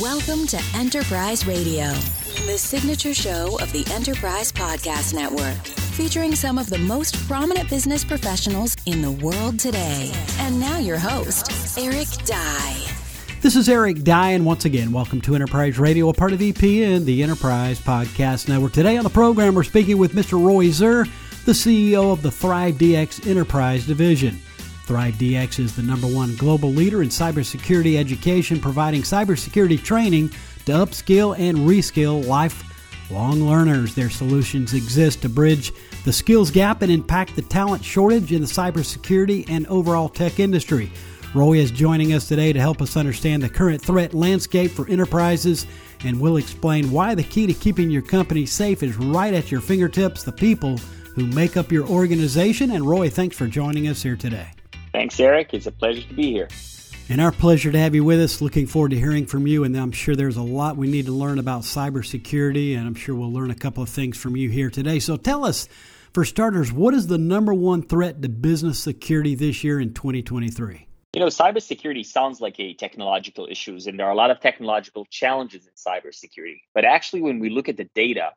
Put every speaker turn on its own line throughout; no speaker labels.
Welcome to Enterprise Radio, the signature show of the Enterprise Podcast Network, featuring some of the most prominent business professionals in the world today. And now your host, Eric Dye.
This is Eric Dye, and once again, welcome to Enterprise Radio, a part of EPN, the Enterprise Podcast Network. Today on the program, we're speaking with Mr. Roy Zur, the CEO of the Thrive DX Enterprise Division. Thrive DX is the number one global leader in cybersecurity education, providing cybersecurity training to upskill and reskill lifelong learners. Their solutions exist to bridge the skills gap and impact the talent shortage in the cybersecurity and overall tech industry. Roy is joining us today to help us understand the current threat landscape for enterprises, and we'll explain why the key to keeping your company safe is right at your fingertips the people who make up your organization. And Roy, thanks for joining us here today.
Thanks, Eric. It's a pleasure to be here.
And our pleasure to have you with us. Looking forward to hearing from you. And I'm sure there's a lot we need to learn about cybersecurity, and I'm sure we'll learn a couple of things from you here today. So tell us, for starters, what is the number one threat to business security this year in 2023?
You know, cybersecurity sounds like a technological issues, and there are a lot of technological challenges in cybersecurity. But actually, when we look at the data,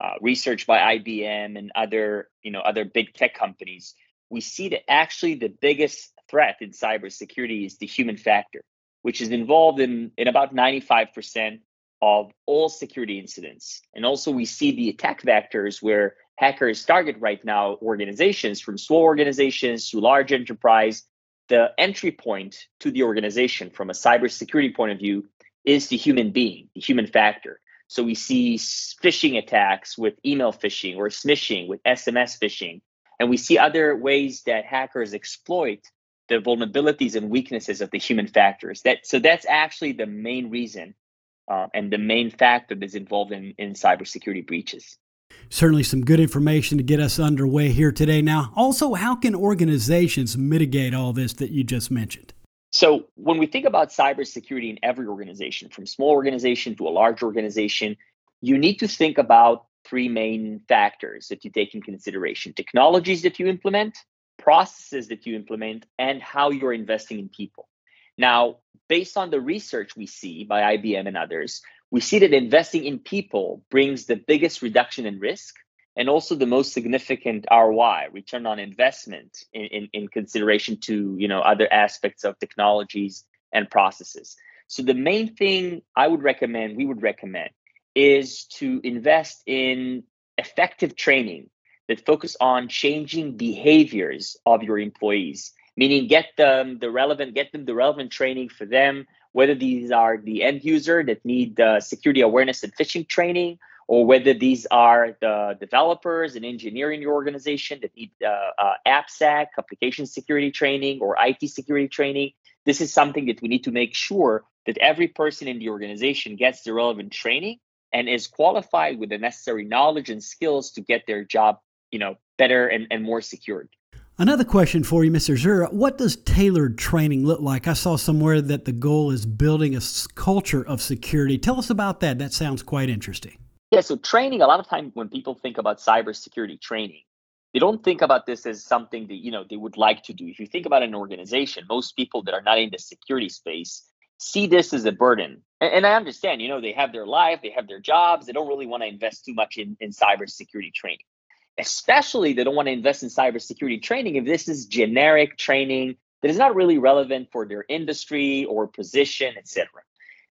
uh, research by IBM and other, you know, other big tech companies, we see that actually the biggest threat in cybersecurity is the human factor, which is involved in, in about 95% of all security incidents. And also, we see the attack vectors where hackers target right now organizations from small organizations to large enterprise. The entry point to the organization from a cybersecurity point of view is the human being, the human factor. So we see phishing attacks with email phishing or smishing with SMS phishing. And we see other ways that hackers exploit the vulnerabilities and weaknesses of the human factors. That so that's actually the main reason uh, and the main factor that's involved in, in cybersecurity breaches.
Certainly, some good information to get us underway here today. Now, also, how can organizations mitigate all this that you just mentioned?
So, when we think about cybersecurity in every organization, from small organization to a large organization, you need to think about three main factors that you take in consideration technologies that you implement, processes that you implement, and how you're investing in people. Now, based on the research we see by IBM and others, we see that investing in people brings the biggest reduction in risk and also the most significant ROI, return on investment, in, in, in consideration to you know other aspects of technologies and processes. So the main thing I would recommend, we would recommend, is to invest in effective training that focus on changing behaviors of your employees meaning get them the relevant get them the relevant training for them whether these are the end user that need security awareness and phishing training or whether these are the developers and engineering your organization that need uh, uh, AppSec, application security training, or IT security training. This is something that we need to make sure that every person in the organization gets the relevant training and is qualified with the necessary knowledge and skills to get their job, you know, better and, and more secured.
Another question for you, Mr. Zur. What does tailored training look like? I saw somewhere that the goal is building a culture of security. Tell us about that. That sounds quite interesting.
Yeah, so training, a lot of time when people think about cybersecurity training, they don't think about this as something that you know they would like to do. If you think about an organization, most people that are not in the security space see this as a burden. And, and, I understand, you know, they have their life, they have their jobs, they don't really want to invest too much in, in cybersecurity training. Especially, they don't want to invest in cybersecurity training if this is generic training that is not really relevant for their industry or position, etc.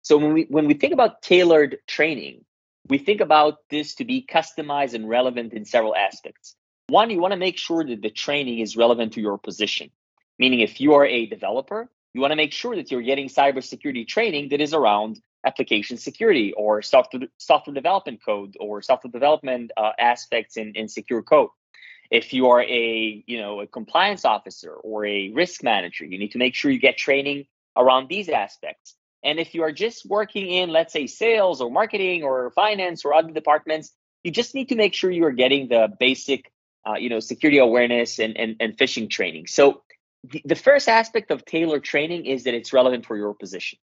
So when we when we think about tailored training, we think about this to be customized and relevant in several aspects. One, you want to make sure that the training is relevant to your position. Meaning, if you are a developer, you want to make sure that you're getting cybersecurity training that is around application security or software, software development code or software development uh, aspects in, in secure code. If you are a you know a compliance officer or a risk manager, you need to make sure you get training around these aspects. And if you are just working in, let's say, sales or marketing or finance or other departments, you just need to make sure you are getting the basic, uh, you know, security awareness and, and, and phishing training. So the, first aspect of tailored training is that it's relevant for your position.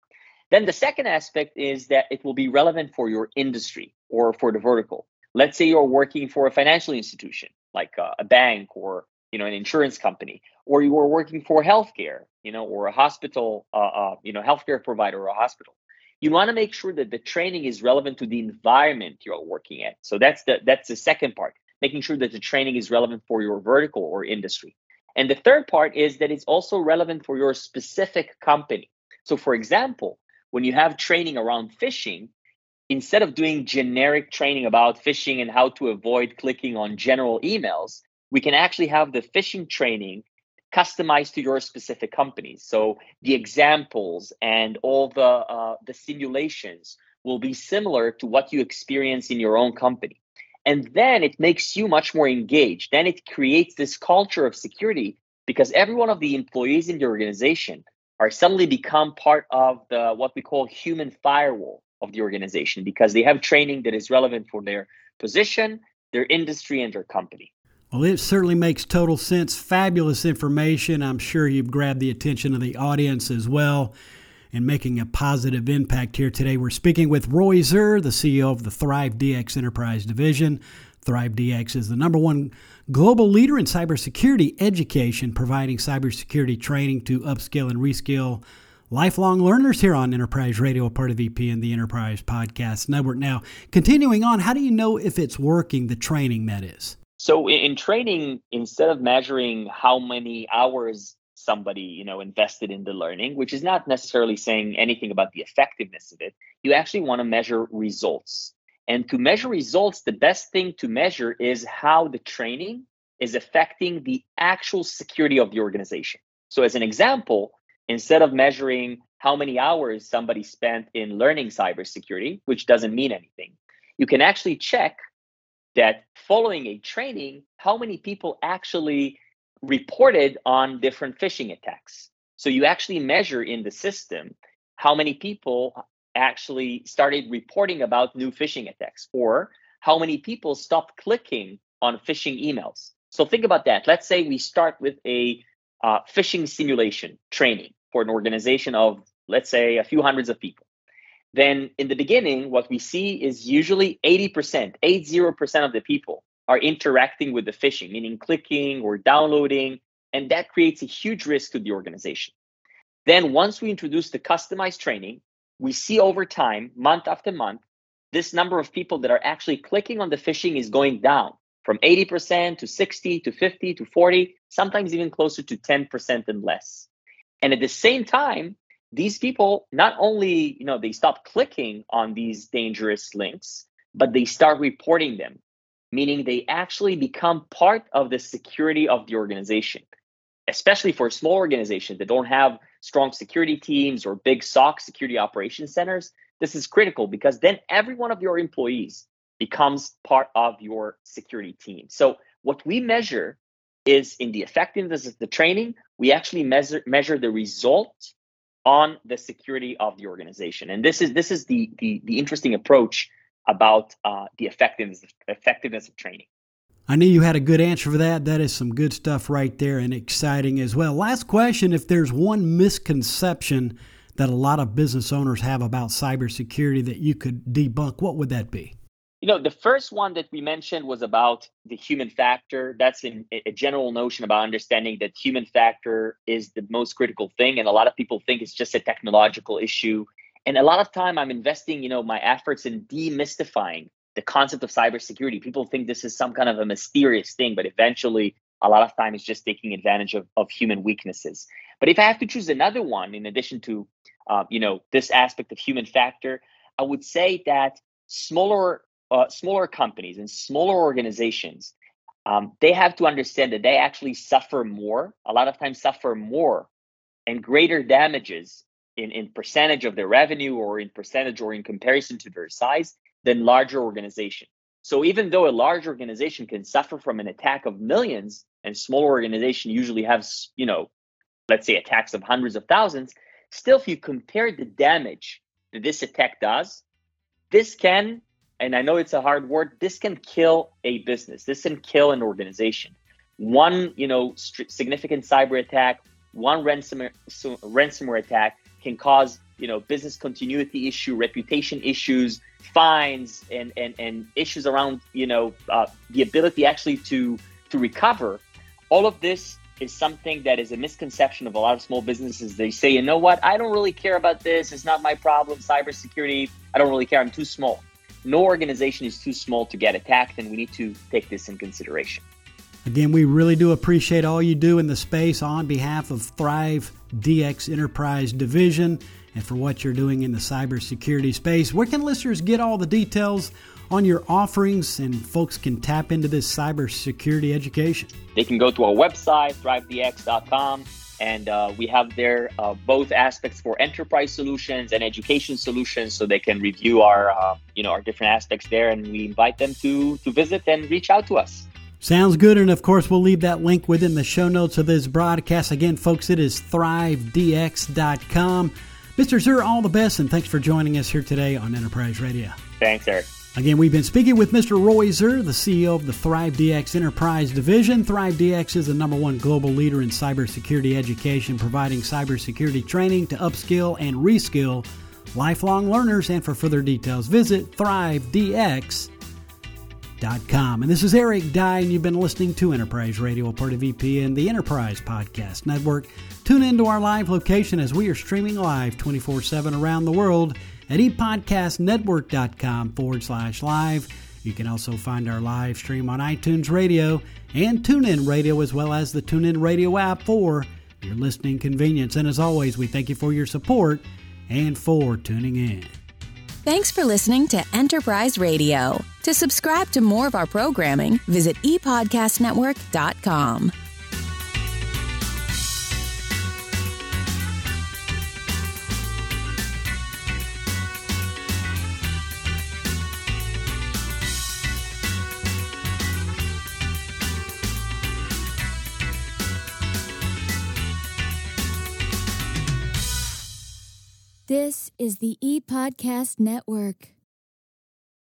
Then the second aspect is that it will be relevant for your industry or for the vertical. Let's say you're working for a financial institution like a, a bank or you know an insurance company or you are working for healthcare you know or a hospital uh, uh, you know healthcare provider or a hospital you want to make sure that the training is relevant to the environment you're working at. So that's the that's the second part, making sure that the training is relevant for your vertical or industry. And the third part is that it's also relevant for your specific company. So for example, when you have training around phishing, instead of doing generic training about phishing and how to avoid clicking on general emails, we can actually have the phishing training customized to your specific company. So the examples and all the uh, the simulations will be similar to what you experience in your own company. And then it makes you much more engaged. Then it creates this culture of security because every one of the employees in the organization are suddenly become part of the what we call human firewall of the organization because they have training that is relevant for their position, their industry, and their company.
Well, it certainly makes total sense. Fabulous information. I'm sure you've grabbed the attention of the audience as well and making a positive impact here today. We're speaking with Roy Zur, the CEO of the Thrive DX Enterprise Division. Thrive DX is the number one global leader in cybersecurity education, providing cybersecurity training to upskill and reskill lifelong learners here on Enterprise Radio, part of EPN, the Enterprise Podcast Network. Now, continuing on, how do you know if it's working, the training that is?
So in training, instead of measuring how many hours somebody you know invested in the learning which is not necessarily saying anything about the effectiveness of it. You actually want to measure results. And to measure results the best thing to measure is how the training is affecting the actual security of the organization. So as an example instead of measuring how many hours somebody spent in learning cybersecurity, which doesn't mean anything, you can actually check that following a training, how many people actually reported on different phishing attacks. So you actually measure in the system how many people actually started reporting about new phishing attacks or how many people stopped clicking on phishing emails. So think about that. Let's say we start with a uh, phishing simulation training for an organization of, let's say, a few hundreds of people. Then in the beginning, what we see is usually 80%, 80% of the people are interacting with the phishing, meaning clicking or downloading, and that creates a huge risk to the organization. Then once we introduce the customized training, we see over time, month after month, this number of people that are actually clicking on the phishing is going down from 80% to 60 to 50 to 40, sometimes even closer to 10% and less. And at the same time, these people not only, you know, they stop clicking on these dangerous links, but they start reporting them, meaning they actually become part of the security of the organization. Especially for small organizations that don't have strong security teams or big SOC security operations centers, this is critical because then every one of your employees becomes part of your security team. So, what we measure is in the effectiveness of the training, we actually measure measure the result on the security of the organization. And this is this is the the, the interesting approach about uh, the effectiveness effectiveness of training.
I knew you had a good answer for that. That is some good stuff right there and exciting as well. Last question if there's one misconception that a lot of business owners have about cybersecurity that you could debunk, what would that be?
You know, the first one that we mentioned was about the human factor. That's in a general notion about understanding that human factor is the most critical thing. And a lot of people think it's just a technological issue. And a lot of time I'm investing, you know, my efforts in demystifying the concept of cybersecurity. People think this is some kind of a mysterious thing, but eventually a lot of time it's just taking advantage of, of human weaknesses. But if I have to choose another one, in addition to, uh, you know, this aspect of human factor, I would say that smaller uh, smaller companies and smaller organizations, um, they have to understand that they actually suffer more, a lot of times suffer more and greater damages in, in percentage of their revenue or in percentage or in comparison to their size than larger organizations. So even though a large organization can suffer from an attack of millions and smaller organization usually have, you know, let's say attacks of hundreds of thousands, still if you compare the damage that this attack does, this can and I know it's a hard word, this can kill a business. This can kill an organization. One, you know, st- significant cyber attack, one ransomware so, ransomware attack can cause, you know, business continuity issue, reputation issues, fines, and and and issues around, you know, uh, the ability actually to to recover. All of this is something that is a misconception of a lot of small businesses. They say, you know what, I don't really care about this. It's not my problem. Cybersecurity, I don't really care. I'm too small. No organization is too small to get attacked, and we need to take this in consideration.
Again, we really do appreciate all you do in the space on behalf of Thrive DX Enterprise Division and for what you're doing in the cybersecurity space. Where can listeners get all the details on your offerings and folks can tap into this cybersecurity education?
They can go to our website, thrivedx.com, and uh, we have there uh, both aspects for enterprise solutions and education solutions, so they can review our, uh, you know, our different aspects there, and we invite them to to visit and reach out to us.
Sounds good. And of course, we'll leave that link within the show notes of this broadcast. Again, folks, it is thrivedx.com. Mr. Zur, all the best, and thanks for joining us here today on Enterprise Radio.
Thanks, Eric.
Again, we've been speaking with Mr. Roy Zur, the CEO of the Thrive DX Enterprise Division. Thrive DX is the number one global leader in cybersecurity education, providing cybersecurity training to upskill and reskill lifelong learners. And for further details, visit thrivedx.com. And this is Eric Dye, and you've been listening to Enterprise Radio, a part of EPN, the Enterprise Podcast Network. Tune into our live location as we are streaming live 24 7 around the world at epodcastnetwork.com forward slash live. You can also find our live stream on iTunes Radio and TuneIn Radio, as well as the TuneIn Radio app for your listening convenience. And as always, we thank you for your support and for tuning in.
Thanks for listening to Enterprise Radio. To subscribe to more of our programming, visit epodcastnetwork.com.
This is the ePodcast Network.